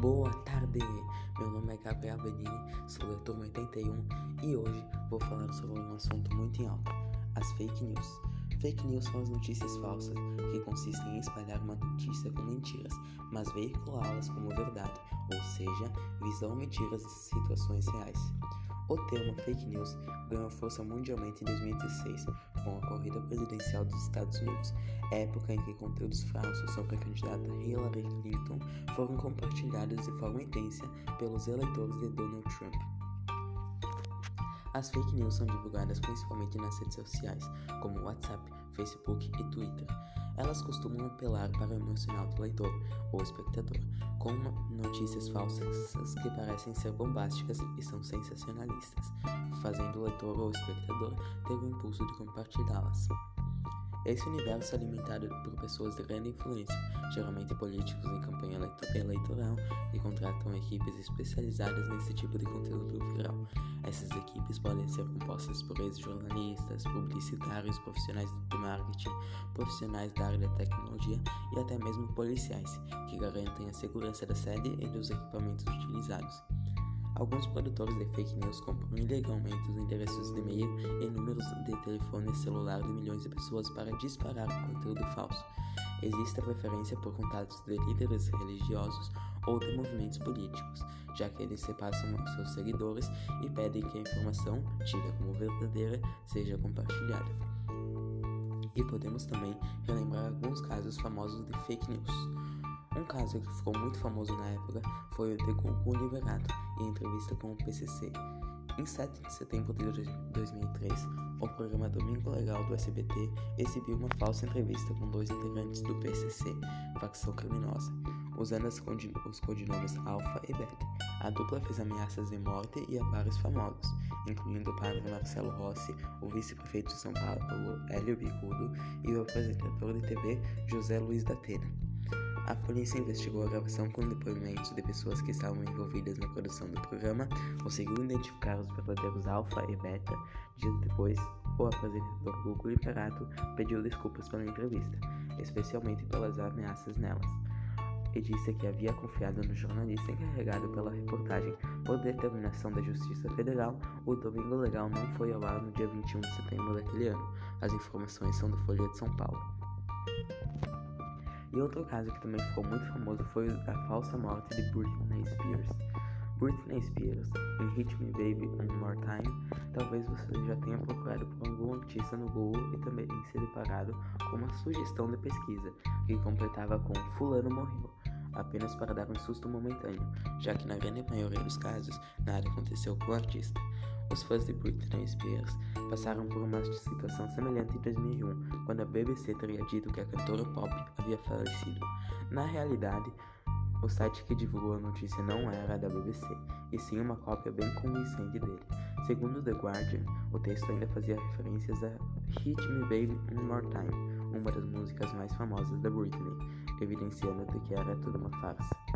Boa tarde, meu nome é Gabriel Benini, sou da turma 81 e hoje vou falar sobre um assunto muito em alta, as fake news. Fake news são as notícias falsas, que consistem em espalhar uma notícia com mentiras, mas veiculá-las como verdade, ou seja, visam mentiras de situações reais. O termo fake news ganhou força mundialmente em 2016, com a corrida presidencial dos Estados Unidos, época em que conteúdos falsos sobre a candidata Hillary Clinton foram compartilhados de forma intensa pelos eleitores de Donald Trump. As fake news são divulgadas principalmente nas redes sociais, como WhatsApp, Facebook e Twitter. Elas costumam apelar para o emocional do leitor ou espectador, com notícias falsas que parecem ser bombásticas e são sensacionalistas, fazendo o leitor ou espectador ter o impulso de compartilhá-las. Esse universo é alimentado por pessoas de grande influência, geralmente políticos em campanha eleitoral, que contratam equipes especializadas nesse tipo de conteúdo viral. Essas equipes podem ser compostas por ex-jornalistas, publicitários, profissionais de marketing, profissionais da área da tecnologia e até mesmo policiais, que garantem a segurança da sede e dos equipamentos utilizados. Alguns produtores de fake news compram ilegalmente os endereços de e-mail e números de telefone celular de milhões de pessoas para disparar conteúdo falso. Existe a preferência por contatos de líderes religiosos ou de movimentos políticos, já que eles se passam aos seus seguidores e pedem que a informação, tida como verdadeira, seja compartilhada. E podemos também relembrar alguns casos famosos de fake news. Um caso que ficou muito famoso na época foi o de Gugu Liberato em entrevista com o PCC. Em 7 de setembro de 2003, o programa Domingo Legal do SBT exibiu uma falsa entrevista com dois integrantes do PCC, facção criminosa, usando os codinomes Alpha e Beta. A dupla fez ameaças de morte e a vários famosos, incluindo o padre Marcelo Rossi, o vice-prefeito de São Paulo, Hélio Bicudo, e o apresentador de TV José Luiz da Atena. A polícia investigou a gravação com depoimentos de pessoas que estavam envolvidas na produção do programa, conseguiu identificar os verdadeiros alfa e beta. Dias depois, o apresentador Google Liberato pediu desculpas pela entrevista, especialmente pelas ameaças nelas, e disse que havia confiado no jornalista encarregado pela reportagem. Por determinação da Justiça Federal, o Domingo Legal não foi ao ar no dia 21 de setembro daquele ano. As informações são do Folha de São Paulo. E outro caso que também ficou muito famoso foi a falsa morte de Britney Spears. Britney Spears, em Hit Me Baby One More Time, talvez você já tenha procurado por algum artista no Google e também se deparado com uma sugestão de pesquisa que completava com Fulano morreu, apenas para dar um susto momentâneo, já que na grande maioria dos casos nada aconteceu com o artista. Os fãs de Britney Spears passaram por uma situação semelhante em 2001, quando a BBC teria dito que a cantora pop havia falecido. Na realidade, o site que divulgou a notícia não era da BBC, e sim uma cópia bem convincente dele. Segundo The Guardian, o texto ainda fazia referências a Hit Me Baby One More Time, uma das músicas mais famosas da Britney, evidenciando de que era tudo uma farsa.